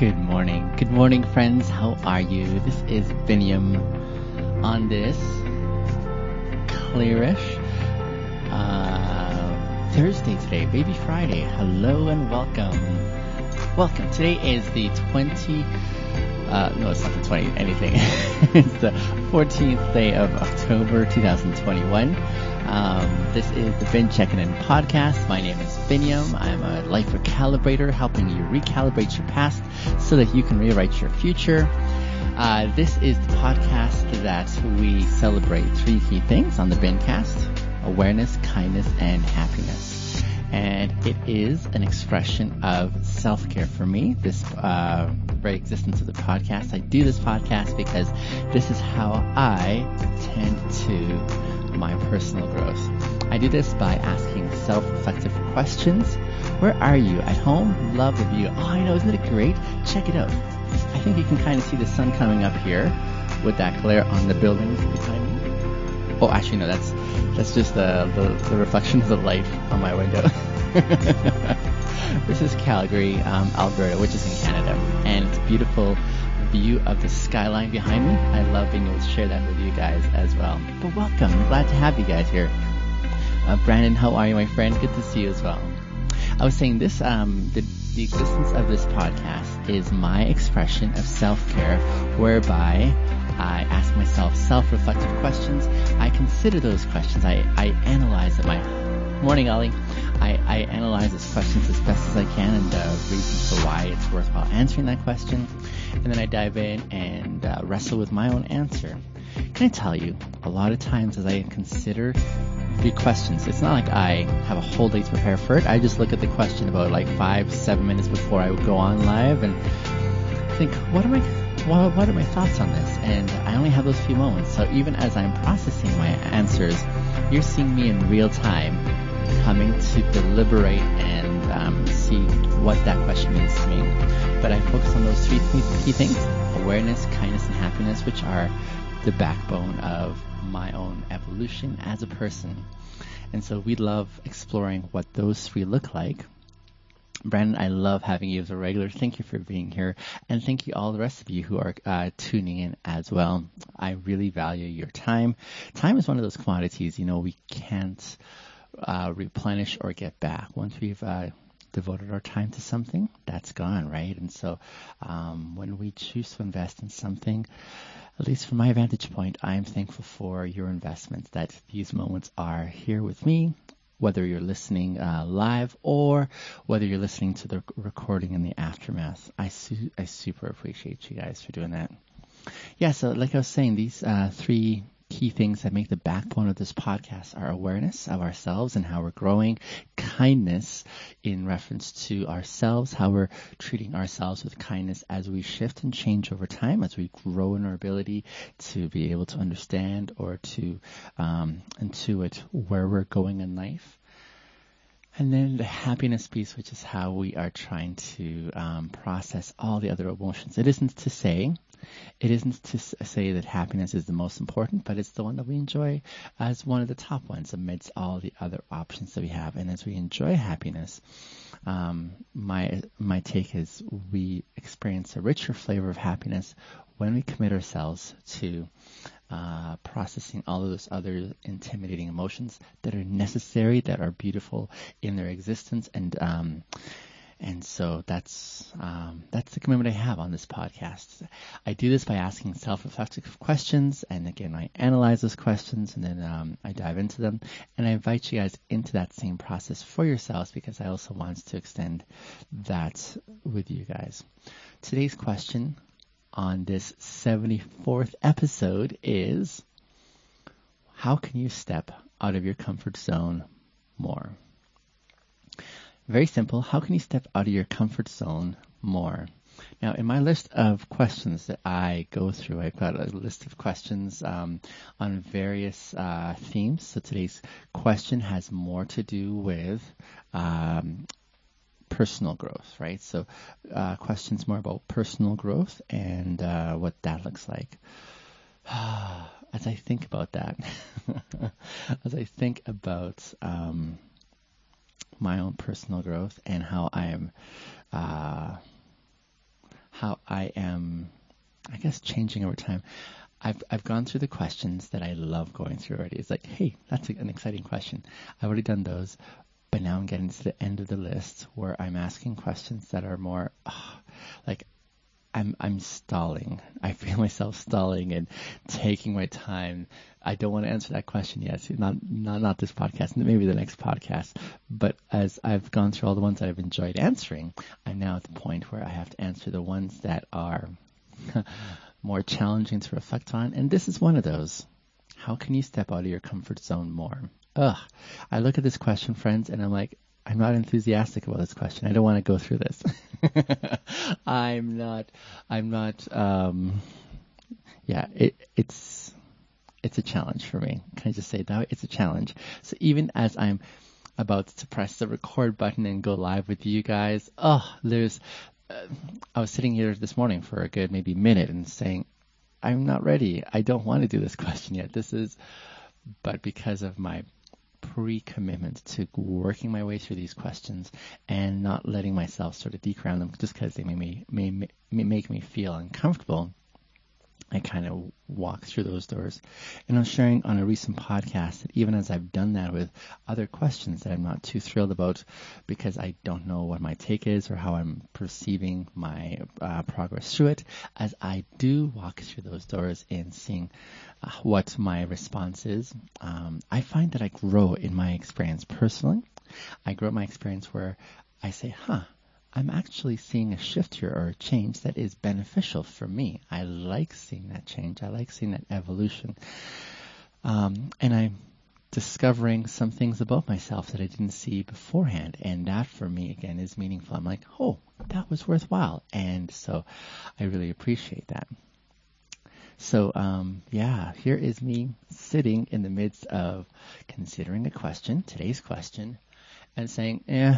Good morning. Good morning, friends. How are you? This is Biniam on this clearish uh, Thursday today, Baby Friday. Hello and welcome. Welcome. Today is the 20, uh, no, it's not the 20, anything. it's the 14th day of October 2021. Um, this is the Bin Checking In podcast. My name is Biniam. I'm a life recalibrator helping you recalibrate your past so that you can rewrite your future. Uh, this is the podcast that we celebrate three key things on the Bincast awareness, kindness, and happiness. And it is an expression of self-care for me, this uh, very existence of the podcast. I do this podcast because this is how I tend to my personal growth. I do this by asking self-reflective questions. Where are you? At home? Love the view. Oh, I know, isn't it great? Check it out. I think you can kind of see the sun coming up here with that glare on the buildings behind me. Oh, actually, no, that's that's just the, the, the reflection of the light on my window. this is Calgary, um, Alberta, which is in Canada, and it's beautiful view of the skyline behind me. I love being able to share that with you guys as well. But welcome. Glad to have you guys here. Uh, Brandon, how are you, my friend? Good to see you as well. I was saying this, um, the, the existence of this podcast is my expression of self-care whereby I ask myself self-reflective questions. I consider those questions. I, I analyze them. I, morning, Ollie. I, analyze those questions as best as I can and the reasons for why it's worthwhile answering that question and then I dive in and uh, wrestle with my own answer. Can I tell you, a lot of times as I consider the questions, it's not like I have a whole day to prepare for it. I just look at the question about like five, seven minutes before I would go on live and think, what am I, what, what are my thoughts on this? And I only have those few moments. So even as I'm processing my answers, you're seeing me in real time coming to deliberate and um, see what that question means to me. But I focus on those three key things awareness, kindness, and happiness, which are the backbone of my own evolution as a person. And so we love exploring what those three look like. Brandon, I love having you as a regular. Thank you for being here. And thank you all the rest of you who are uh, tuning in as well. I really value your time. Time is one of those commodities, you know, we can't uh, replenish or get back. Once we've uh, devoted our time to something, that's gone, right? And so um, when we choose to invest in something, at least from my vantage point, I'm thankful for your investments, that these moments are here with me, whether you're listening uh, live or whether you're listening to the recording in the aftermath. I, su- I super appreciate you guys for doing that. Yeah, so like I was saying, these uh, three key things that make the backbone of this podcast are awareness of ourselves and how we're growing, kindness in reference to ourselves, how we're treating ourselves with kindness as we shift and change over time, as we grow in our ability to be able to understand or to um, intuit where we're going in life. And then the happiness piece, which is how we are trying to um, process all the other emotions. It isn't to say it isn't to say that happiness is the most important, but it's the one that we enjoy as one of the top ones amidst all the other options that we have. And as we enjoy happiness, um, my my take is we experience a richer flavor of happiness when we commit ourselves to uh, processing all of those other intimidating emotions that are necessary, that are beautiful in their existence, and um, and so that's um, that's the commitment I have on this podcast. I do this by asking self-reflective questions, and again, I analyze those questions, and then um, I dive into them, and I invite you guys into that same process for yourselves because I also want to extend that with you guys. Today's question on this 74th episode is: How can you step out of your comfort zone more? Very simple. How can you step out of your comfort zone more? Now, in my list of questions that I go through, I've got a list of questions um, on various uh, themes. So today's question has more to do with um, personal growth, right? So uh, questions more about personal growth and uh, what that looks like. As I think about that, as I think about um, my own personal growth and how I'm uh, how I am, I guess, changing over time. I've I've gone through the questions that I love going through already. It's like, hey, that's an exciting question. I've already done those, but now I'm getting to the end of the list where I'm asking questions that are more oh, like I'm I'm stalling. I feel myself stalling and taking my time. I don't want to answer that question yet. Not not not this podcast. Maybe the next podcast. But as I've gone through all the ones that I've enjoyed answering, I'm now at the point where I have to answer the ones that are more challenging to reflect on. And this is one of those. How can you step out of your comfort zone more? Ugh. I look at this question, friends, and I'm like, I'm not enthusiastic about this question. I don't want to go through this. I'm not. I'm not. Um, yeah, it, it's it's a challenge for me. Can I just say that it's a challenge? So even as I'm about to press the record button and go live with you guys, oh, there's. Uh, I was sitting here this morning for a good maybe minute and saying, I'm not ready. I don't want to do this question yet. This is, but because of my pre-commitment to working my way through these questions and not letting myself sort of deground them just because they me, may, may make me feel uncomfortable. I kind of walk through those doors. And I'm sharing on a recent podcast that even as I've done that with other questions that I'm not too thrilled about because I don't know what my take is or how I'm perceiving my uh, progress through it, as I do walk through those doors and seeing uh, what my response is, um, I find that I grow in my experience personally. I grow in my experience where I say, huh, I'm actually seeing a shift here or a change that is beneficial for me. I like seeing that change. I like seeing that evolution. Um, and I'm discovering some things about myself that I didn't see beforehand. And that for me, again, is meaningful. I'm like, oh, that was worthwhile. And so I really appreciate that. So, um, yeah, here is me sitting in the midst of considering a question, today's question, and saying, eh,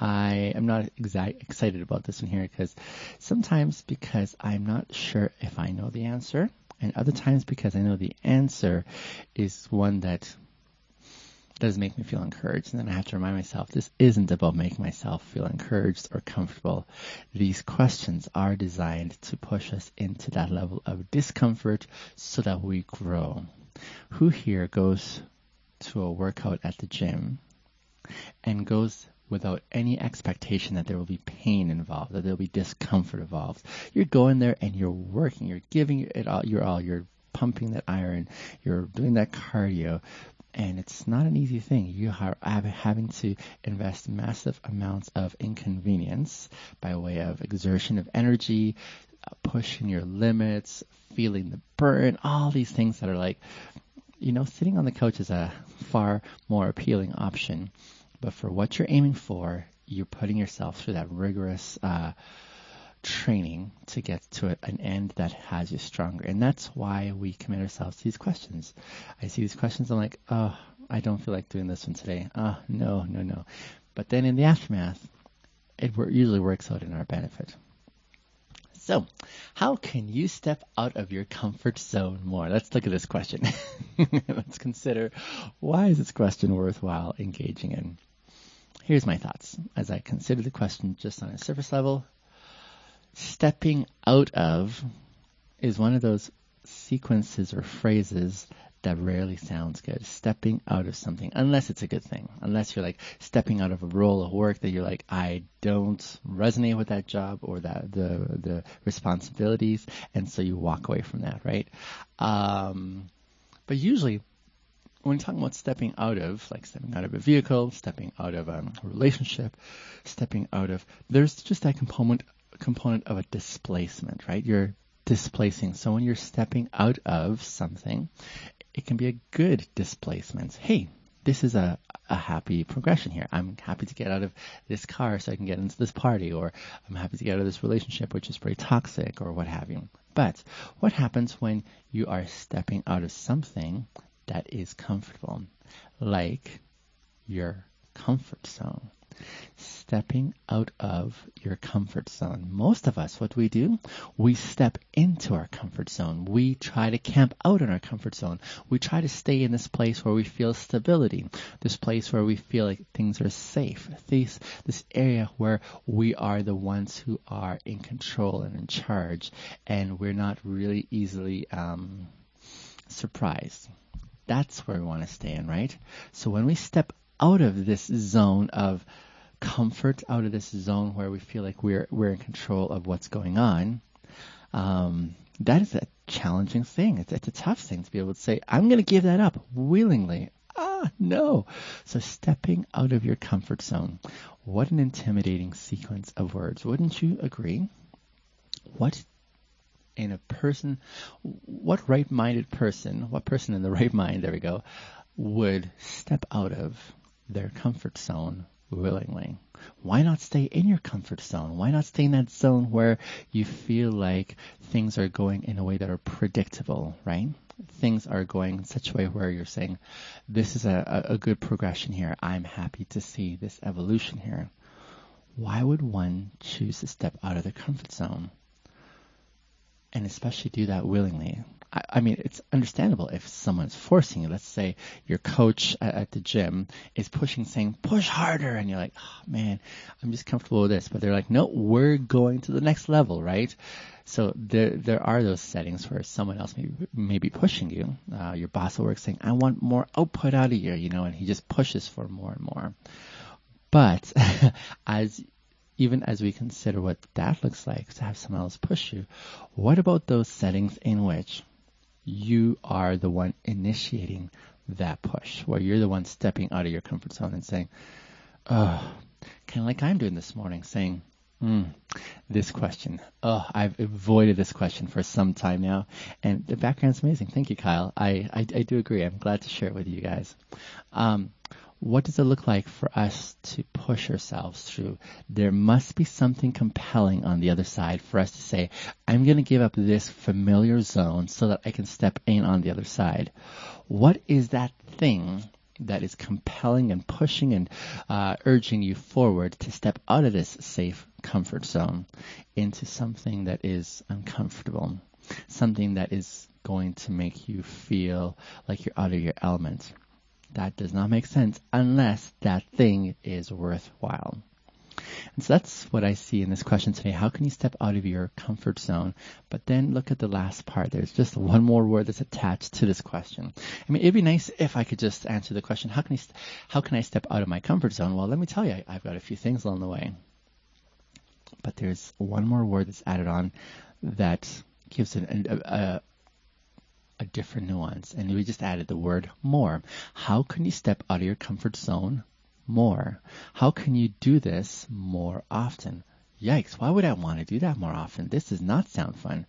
I am not exa- excited about this one here because sometimes because I'm not sure if I know the answer, and other times because I know the answer is one that does make me feel encouraged. And then I have to remind myself this isn't about making myself feel encouraged or comfortable. These questions are designed to push us into that level of discomfort so that we grow. Who here goes to a workout at the gym and goes without any expectation that there will be pain involved, that there will be discomfort involved. You're going there and you're working, you're giving it all, you're all, you're pumping that iron, you're doing that cardio, and it's not an easy thing. You are having to invest massive amounts of inconvenience by way of exertion of energy, uh, pushing your limits, feeling the burn, all these things that are like, you know, sitting on the couch is a far more appealing option but for what you're aiming for, you're putting yourself through that rigorous uh, training to get to an end that has you stronger. And that's why we commit ourselves to these questions. I see these questions, I'm like, oh, I don't feel like doing this one today. Oh, no, no, no. But then in the aftermath, it usually works out in our benefit. So, how can you step out of your comfort zone more? Let's look at this question. Let's consider why is this question worthwhile engaging in? Here's my thoughts as I consider the question just on a surface level. Stepping out of is one of those sequences or phrases that rarely sounds good. Stepping out of something, unless it's a good thing. Unless you're like stepping out of a role of work that you're like, I don't resonate with that job or that the the responsibilities, and so you walk away from that, right? Um, but usually when you're talking about stepping out of, like stepping out of a vehicle, stepping out of um, a relationship, stepping out of, there's just that component component of a displacement, right? You're displacing. So when you're stepping out of something, it can be a good displacement. Hey, this is a, a happy progression here. I'm happy to get out of this car so I can get into this party, or I'm happy to get out of this relationship which is very toxic, or what have you. But what happens when you are stepping out of something that is comfortable, like your comfort zone. stepping out of your comfort zone. Most of us, what we do, we step into our comfort zone. We try to camp out in our comfort zone. We try to stay in this place where we feel stability, this place where we feel like things are safe, this, this area where we are the ones who are in control and in charge, and we're not really easily um, surprised. That's where we want to stay in, right? So when we step out of this zone of comfort, out of this zone where we feel like we're we're in control of what's going on, um, that is a challenging thing. It's, it's a tough thing to be able to say, I'm going to give that up willingly. Ah, no. So stepping out of your comfort zone. What an intimidating sequence of words. Wouldn't you agree? What in a person, what right-minded person, what person in the right mind, there we go, would step out of their comfort zone willingly? Why not stay in your comfort zone? Why not stay in that zone where you feel like things are going in a way that are predictable, right? Things are going in such a way where you're saying, this is a, a good progression here. I'm happy to see this evolution here. Why would one choose to step out of their comfort zone? And especially do that willingly. I, I, mean, it's understandable if someone's forcing you. Let's say your coach at, at, the gym is pushing, saying, push harder. And you're like, oh man, I'm just comfortable with this. But they're like, no, we're going to the next level, right? So there, there are those settings where someone else may, may be pushing you. Uh, your boss will work saying, I want more output out of you, you know, and he just pushes for more and more. But as even as we consider what that looks like to have someone else push you, what about those settings in which you are the one initiating that push, where you're the one stepping out of your comfort zone and saying, oh, kind of like I'm doing this morning, saying, mm, this question. Oh, I've avoided this question for some time now, and the background's amazing. Thank you, Kyle. I, I, I do agree. I'm glad to share it with you guys. Um, what does it look like for us to push ourselves through? There must be something compelling on the other side for us to say, I'm going to give up this familiar zone so that I can step in on the other side. What is that thing that is compelling and pushing and uh, urging you forward to step out of this safe comfort zone into something that is uncomfortable, something that is going to make you feel like you're out of your element? That does not make sense unless that thing is worthwhile. And so that's what I see in this question today. How can you step out of your comfort zone? But then look at the last part. There's just one more word that's attached to this question. I mean, it'd be nice if I could just answer the question, how can I, how can I step out of my comfort zone? Well, let me tell you, I've got a few things along the way. But there's one more word that's added on that gives an, a, a, different nuance. And we just added the word more. How can you step out of your comfort zone more? How can you do this more often? Yikes, why would I want to do that more often? This does not sound fun.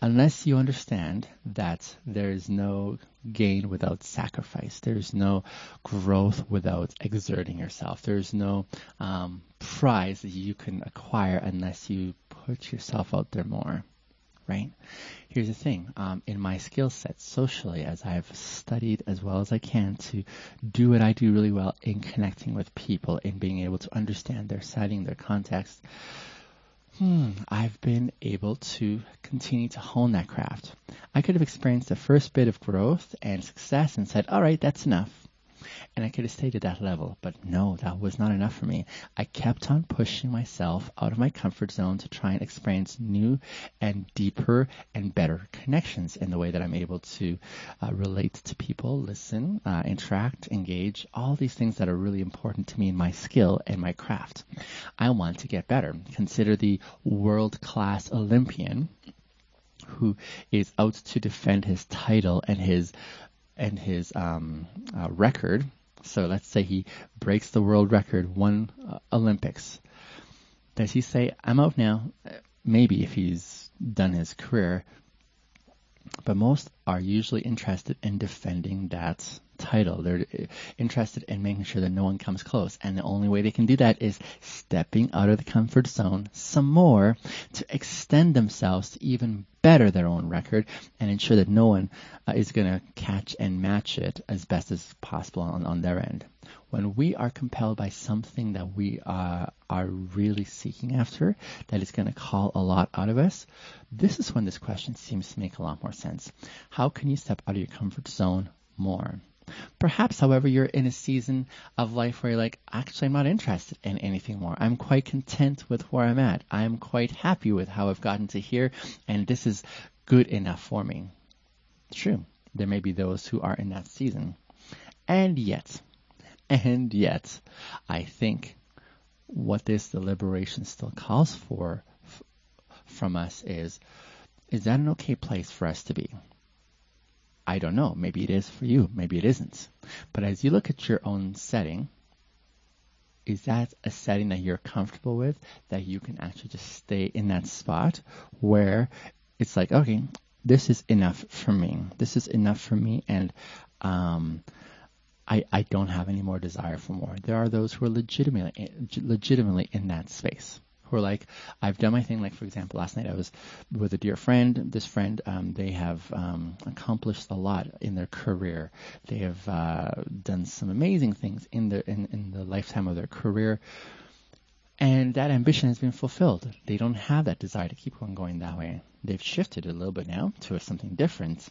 Unless you understand that there is no gain without sacrifice. There's no growth without exerting yourself. There's no um, prize that you can acquire unless you put yourself out there more right? Here's the thing. Um, in my skill set socially, as I've studied as well as I can to do what I do really well in connecting with people, in being able to understand their setting, their context, hmm, I've been able to continue to hone that craft. I could have experienced the first bit of growth and success and said, all right, that's enough and I could have stayed at that level. But no, that was not enough for me. I kept on pushing myself out of my comfort zone to try and experience new and deeper and better connections in the way that I'm able to uh, relate to people, listen, uh, interact, engage, all these things that are really important to me in my skill and my craft. I want to get better. Consider the world class Olympian who is out to defend his title and his and his um, uh, record. So let's say he breaks the world record, one uh, Olympics. Does he say, "I'm out now"? Maybe if he's done his career, but most are usually interested in defending that title. They're interested in making sure that no one comes close. And the only way they can do that is stepping out of the comfort zone some more to extend themselves to even better their own record and ensure that no one uh, is going to catch and match it as best as possible on, on their end. When we are compelled by something that we uh, are really seeking after, that is going to call a lot out of us, this is when this question seems to make a lot more sense. How can you step out of your comfort zone more? Perhaps, however, you're in a season of life where you're like, actually, I'm not interested in anything more. I'm quite content with where I'm at. I'm quite happy with how I've gotten to here, and this is good enough for me. True, there may be those who are in that season. And yet, and yet, I think what this deliberation still calls for f- from us is, is that an okay place for us to be? I don't know. Maybe it is for you. Maybe it isn't. But as you look at your own setting, is that a setting that you're comfortable with that you can actually just stay in that spot where it's like, okay, this is enough for me. This is enough for me and um, I, I don't have any more desire for more. There are those who are legitimately legitimately in that space who are like, I've done my thing. Like for example, last night I was with a dear friend. This friend, um, they have um, accomplished a lot in their career. They have uh, done some amazing things in the in, in the lifetime of their career. And that ambition has been fulfilled. They don't have that desire to keep on going that way. They've shifted a little bit now to something different.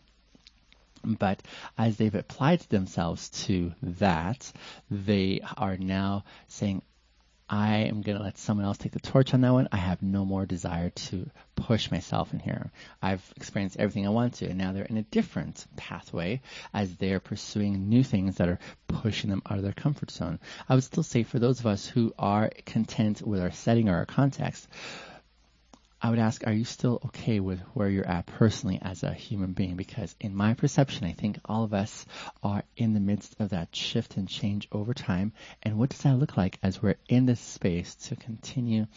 But as they've applied themselves to that, they are now saying, I am going to let someone else take the torch on that one. I have no more desire to push myself in here. I've experienced everything I want to, and now they're in a different pathway as they are pursuing new things that are pushing them out of their comfort zone. I would still say for those of us who are content with our setting or our context, I would ask, are you still okay with where you're at personally as a human being? Because in my perception, I think all of us are in the midst of that shift and change over time. And what does that look like as we're in this space to continue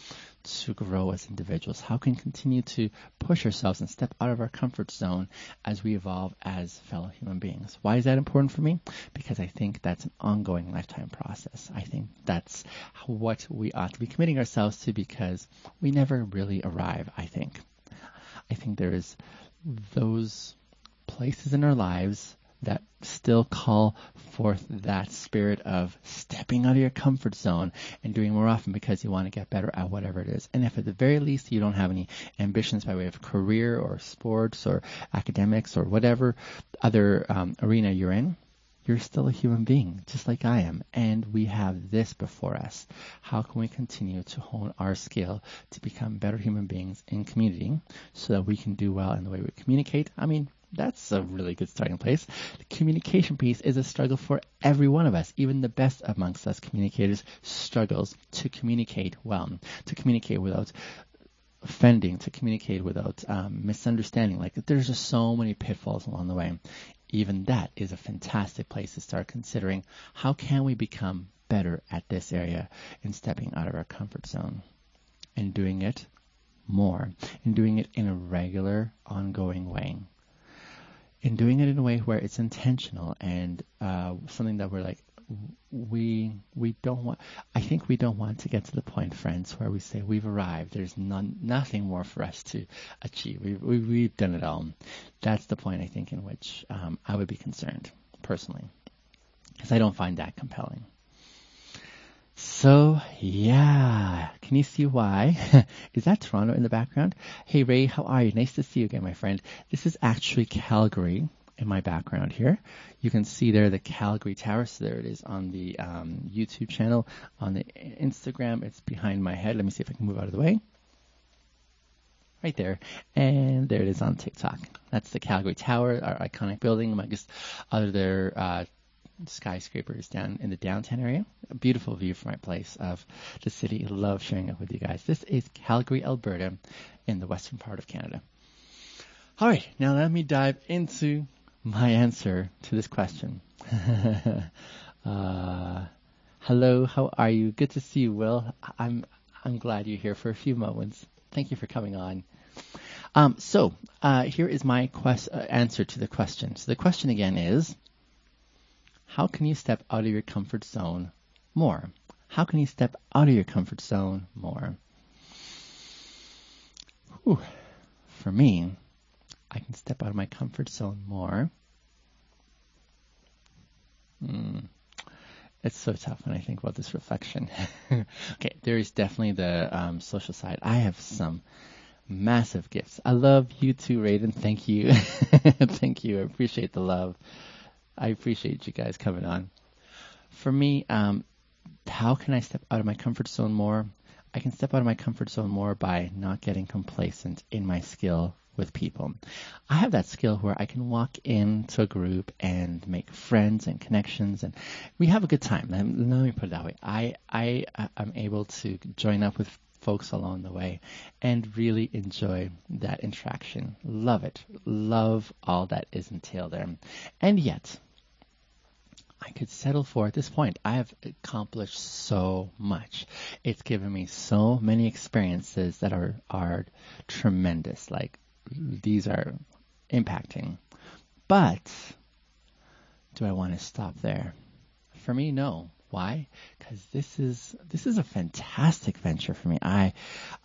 to grow as individuals? How can we continue to push ourselves and step out of our comfort zone as we evolve as fellow human beings? Why is that important for me? Because I think that's an ongoing lifetime process. I think that's what we ought to be committing ourselves to because we never really arrive, I think. I think there is those places in our lives that still call forth that spirit of stepping out of your comfort zone and doing more often because you want to get better at whatever it is. And if at the very least you don't have any ambitions by way of career or sports or academics or whatever other um, arena you're in, you're still a human being, just like I am, and we have this before us. How can we continue to hone our skill to become better human beings in community so that we can do well in the way we communicate? I mean, that's a really good starting place. The communication piece is a struggle for every one of us. Even the best amongst us communicators struggles to communicate well, to communicate without offending, to communicate without um, misunderstanding. Like there's just so many pitfalls along the way. Even that is a fantastic place to start considering how can we become better at this area in stepping out of our comfort zone and doing it more and doing it in a regular, ongoing way. And doing it in a way where it's intentional and uh, something that we're like we we don't want I think we don't want to get to the point friends where we say we've arrived there's none, nothing more for us to achieve we, we, we've done it all that's the point I think in which um, I would be concerned personally because I don't find that compelling so, yeah, can you see why? is that Toronto in the background? Hey, Ray, how are you? Nice to see you again, my friend. This is actually Calgary in my background here. You can see there the Calgary Tower. So there it is on the um, YouTube channel. On the Instagram, it's behind my head. Let me see if I can move out of the way. Right there. And there it is on TikTok. That's the Calgary Tower, our iconic building amongst other uh, skyscrapers down in the downtown area. A beautiful view from my place of the city. Love sharing it with you guys. This is Calgary, Alberta, in the western part of Canada. All right, now let me dive into my answer to this question. uh, hello, how are you? Good to see you, Will. I'm I'm glad you're here for a few moments. Thank you for coming on. Um, so uh, here is my quest- uh, answer to the question. So the question again is how can you step out of your comfort zone more? How can you step out of your comfort zone more? Whew. For me, I can step out of my comfort zone more. Hmm. It's so tough when I think about this reflection. okay, there is definitely the um, social side. I have some massive gifts. I love you too, Raiden. Thank you. Thank you. I appreciate the love. I appreciate you guys coming on. For me, um, how can I step out of my comfort zone more? I can step out of my comfort zone more by not getting complacent in my skill with people. I have that skill where I can walk into a group and make friends and connections, and we have a good time. Let me put it that way. I I uh, am able to join up with folks along the way and really enjoy that interaction. Love it. Love all that is entailed there. And yet, I could settle for at this point. I have accomplished so much. It's given me so many experiences that are are tremendous. Like these are impacting. But do I want to stop there? For me, no. Why? Because this is this is a fantastic venture for me. I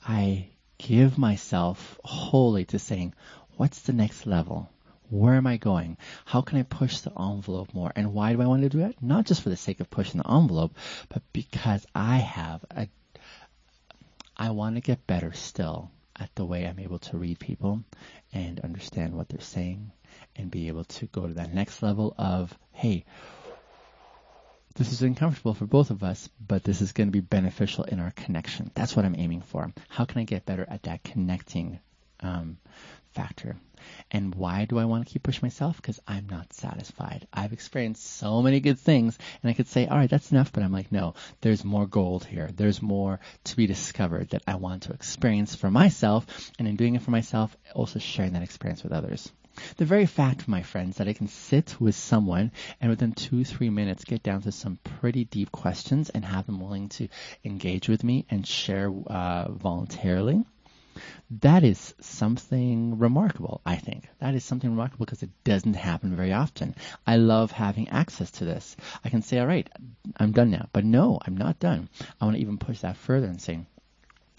I give myself wholly to saying, what's the next level? Where am I going? How can I push the envelope more? And why do I want to do it? Not just for the sake of pushing the envelope, but because I have a I want to get better still at the way I'm able to read people and understand what they're saying and be able to go to that next level of, hey, this is uncomfortable for both of us, but this is going to be beneficial in our connection. That's what I'm aiming for. How can I get better at that connecting um, factor? And why do I want to keep pushing myself? Because I'm not satisfied. I've experienced so many good things, and I could say, all right, that's enough, but I'm like, no, there's more gold here. There's more to be discovered that I want to experience for myself, and in doing it for myself, also sharing that experience with others. The very fact, my friends, that I can sit with someone and within two, three minutes get down to some pretty deep questions and have them willing to engage with me and share uh, voluntarily that is something remarkable, I think. That is something remarkable because it doesn't happen very often. I love having access to this. I can say, all right, I'm done now. But no, I'm not done. I want to even push that further and say,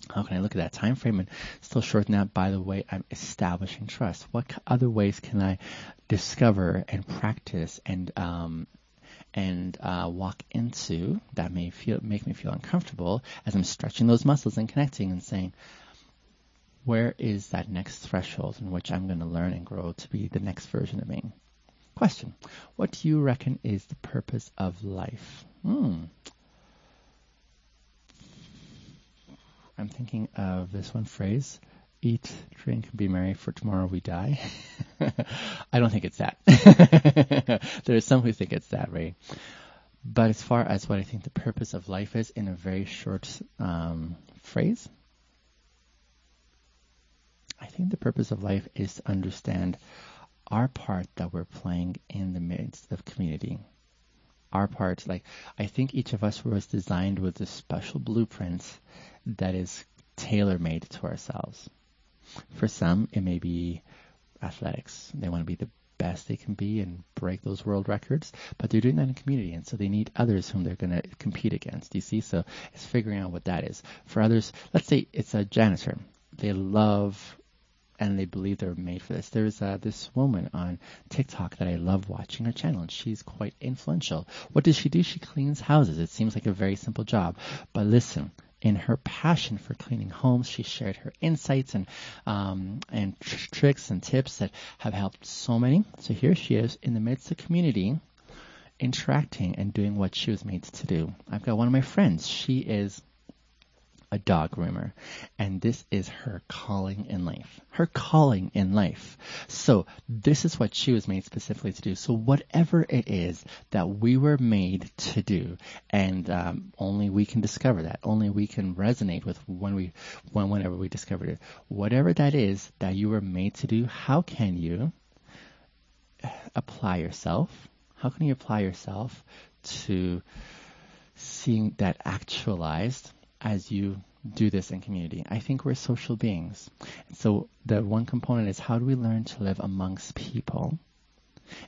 how can I look at that time frame and still shorten that by the way I'm establishing trust? What other ways can I discover and practice and um, and uh, walk into that may feel make me feel uncomfortable as I'm stretching those muscles and connecting and saying, where is that next threshold in which I'm going to learn and grow to be the next version of me? Question. What do you reckon is the purpose of life? Hmm. I'm thinking of this one phrase. Eat, drink, be merry, for tomorrow we die. I don't think it's that. there are some who think it's that, Ray. But as far as what I think the purpose of life is in a very short um, phrase, think the purpose of life is to understand our part that we're playing in the midst of community. Our part, like, I think each of us was designed with a special blueprint that is tailor made to ourselves. For some, it may be athletics. They want to be the best they can be and break those world records, but they're doing that in community, and so they need others whom they're going to compete against. You see, so it's figuring out what that is. For others, let's say it's a janitor. They love and they believe they're made for this. There's uh, this woman on TikTok that I love watching her channel, and she's quite influential. What does she do? She cleans houses. It seems like a very simple job, but listen. In her passion for cleaning homes, she shared her insights and um, and tr- tricks and tips that have helped so many. So here she is in the midst of community, interacting and doing what she was made to do. I've got one of my friends. She is a dog groomer. And this is her calling in life. Her calling in life. So this is what she was made specifically to do. So whatever it is that we were made to do, and um, only we can discover that. Only we can resonate with when we, when whenever we discover it. Whatever that is that you were made to do, how can you apply yourself? How can you apply yourself to seeing that actualized as you do this in community. I think we're social beings. So the one component is how do we learn to live amongst people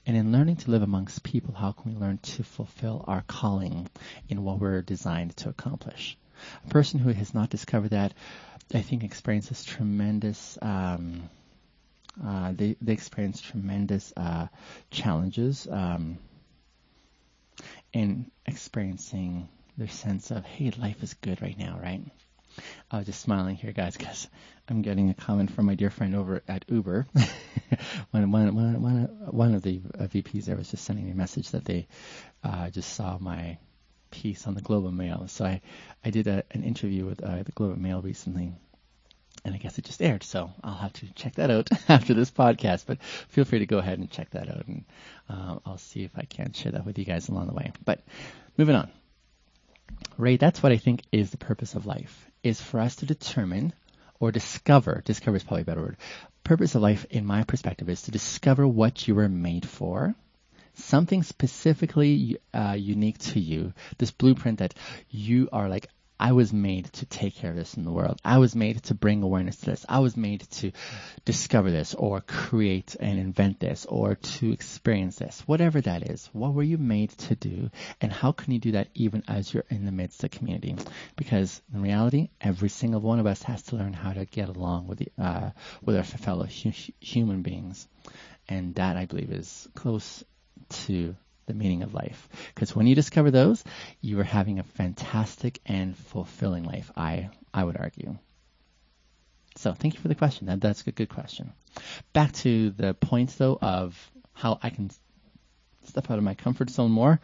And in learning to live amongst people, how can we learn to fulfill our calling in what we're designed to accomplish? A person who has not discovered that, I think, experiences tremendous. Um, uh, they they experience tremendous uh, challenges um, in experiencing their sense of, hey, life is good right now, right? I was just smiling here, guys, because I'm getting a comment from my dear friend over at Uber. one, one, one, one, of the uh, VPs there was just sending me a message that they uh, just saw my piece on the Globe and Mail. So I, I did a, an interview with uh, the Globe and Mail recently, and I guess it just aired. So I'll have to check that out after this podcast. But feel free to go ahead and check that out, and uh, I'll see if I can share that with you guys along the way. But moving on. Ray, that's what I think is the purpose of life, is for us to determine or discover, discover is probably a better word. Purpose of life, in my perspective, is to discover what you were made for, something specifically uh, unique to you, this blueprint that you are like, I was made to take care of this in the world. I was made to bring awareness to this. I was made to discover this or create and invent this or to experience this. Whatever that is, what were you made to do and how can you do that even as you're in the midst of community? Because in reality, every single one of us has to learn how to get along with the, uh, with our fellow hu- human beings. And that I believe is close to the meaning of life. Because when you discover those, you are having a fantastic and fulfilling life, I, I would argue. So thank you for the question. That, that's a good question. Back to the points, though, of how I can step out of my comfort zone more.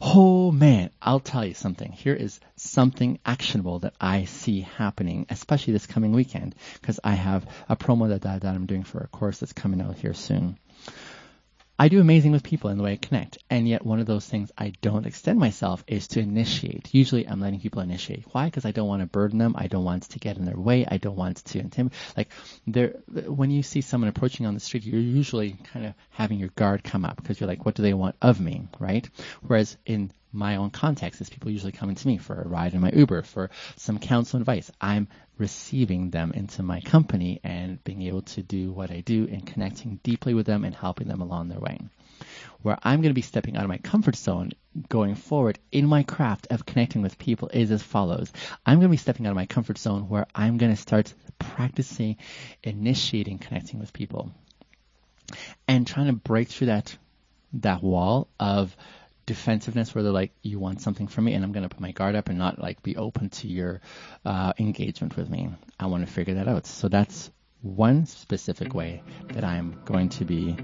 Oh man, I'll tell you something. Here is something actionable that I see happening, especially this coming weekend, because I have a promo that, that, that I'm doing for a course that's coming out here soon. I do amazing with people in the way I connect, and yet one of those things I don't extend myself is to initiate. Usually I'm letting people initiate. Why? Because I don't want to burden them. I don't want to get in their way. I don't want to intimidate. Like, there, when you see someone approaching on the street, you're usually kind of having your guard come up because you're like, what do they want of me, right? Whereas in my own context is people usually coming to me for a ride in my Uber, for some counsel and advice. I'm receiving them into my company and being able to do what I do and connecting deeply with them and helping them along their way. Where I'm going to be stepping out of my comfort zone going forward in my craft of connecting with people is as follows. I'm going to be stepping out of my comfort zone where I'm going to start practicing initiating connecting with people and trying to break through that that wall of defensiveness where they're like, you want something from me, and I'm going to put my guard up and not like be open to your uh, engagement with me. I want to figure that out. So that's one specific way that I'm going to be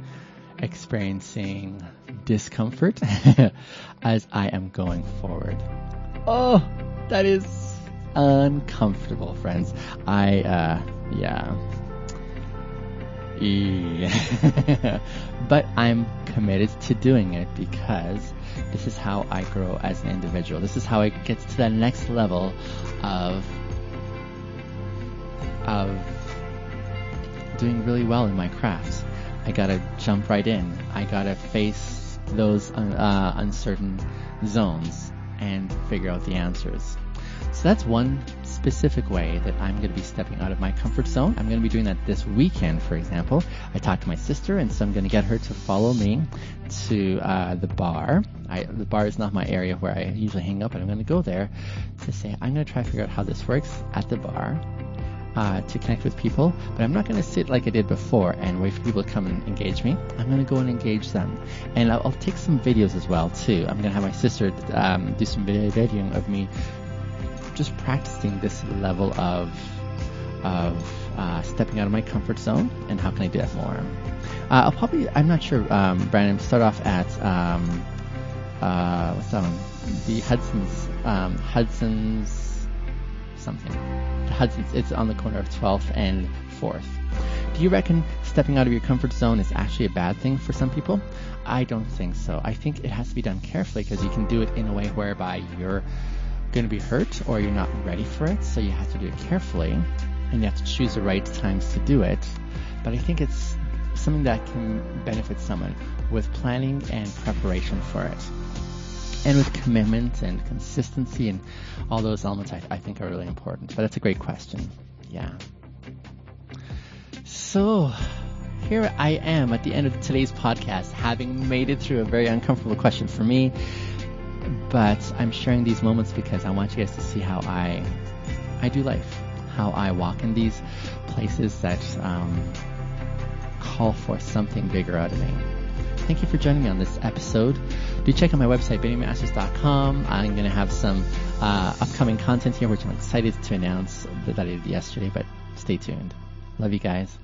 experiencing discomfort as I am going forward. Oh, that is uncomfortable, friends. I, uh, yeah. Yeah. but I'm committed to doing it because this is how I grow as an individual. This is how I get to that next level of of doing really well in my craft. I gotta jump right in. I gotta face those uh, uncertain zones and figure out the answers. So that's one specific way that I'm going to be stepping out of my comfort zone. I'm going to be doing that this weekend, for example. I talked to my sister, and so I'm going to get her to follow me to uh, the bar. I, the bar is not my area where I usually hang out, but I'm going to go there to say, I'm going to try to figure out how this works at the bar. Uh, to connect with people, but I'm not going to sit like I did before and wait for people to come and engage me. I'm going to go and engage them, and I'll, I'll, take some videos as well too. I'm going to have my sister um, do some video videoing of me just practicing this level of of uh, stepping out of my comfort zone and how can I do that more. Uh, I'll probably I'm not sure, um, Brandon. Start off at um, uh, what's that one? The Hudson's um, Hudson's something. The Hudson's. It's on the corner of 12th and 4th. Do you reckon stepping out of your comfort zone is actually a bad thing for some people? I don't think so. I think it has to be done carefully because you can do it in a way whereby you're going to be hurt or you're not ready for it, so you have to do it carefully and you have to choose the right times to do it. But I think it's something that can benefit someone with planning and preparation for it. And with commitment and consistency and all those elements I, I think are really important. But that's a great question. Yeah. So, here I am at the end of today's podcast, having made it through a very uncomfortable question for me. But I'm sharing these moments because I want you guys to see how I, I do life, how I walk in these places that um, call for something bigger out of me. Thank you for joining me on this episode. Do check out my website, BennyMasters.com. I'm going to have some uh, upcoming content here, which I'm excited to announce that I did yesterday, but stay tuned. Love you guys.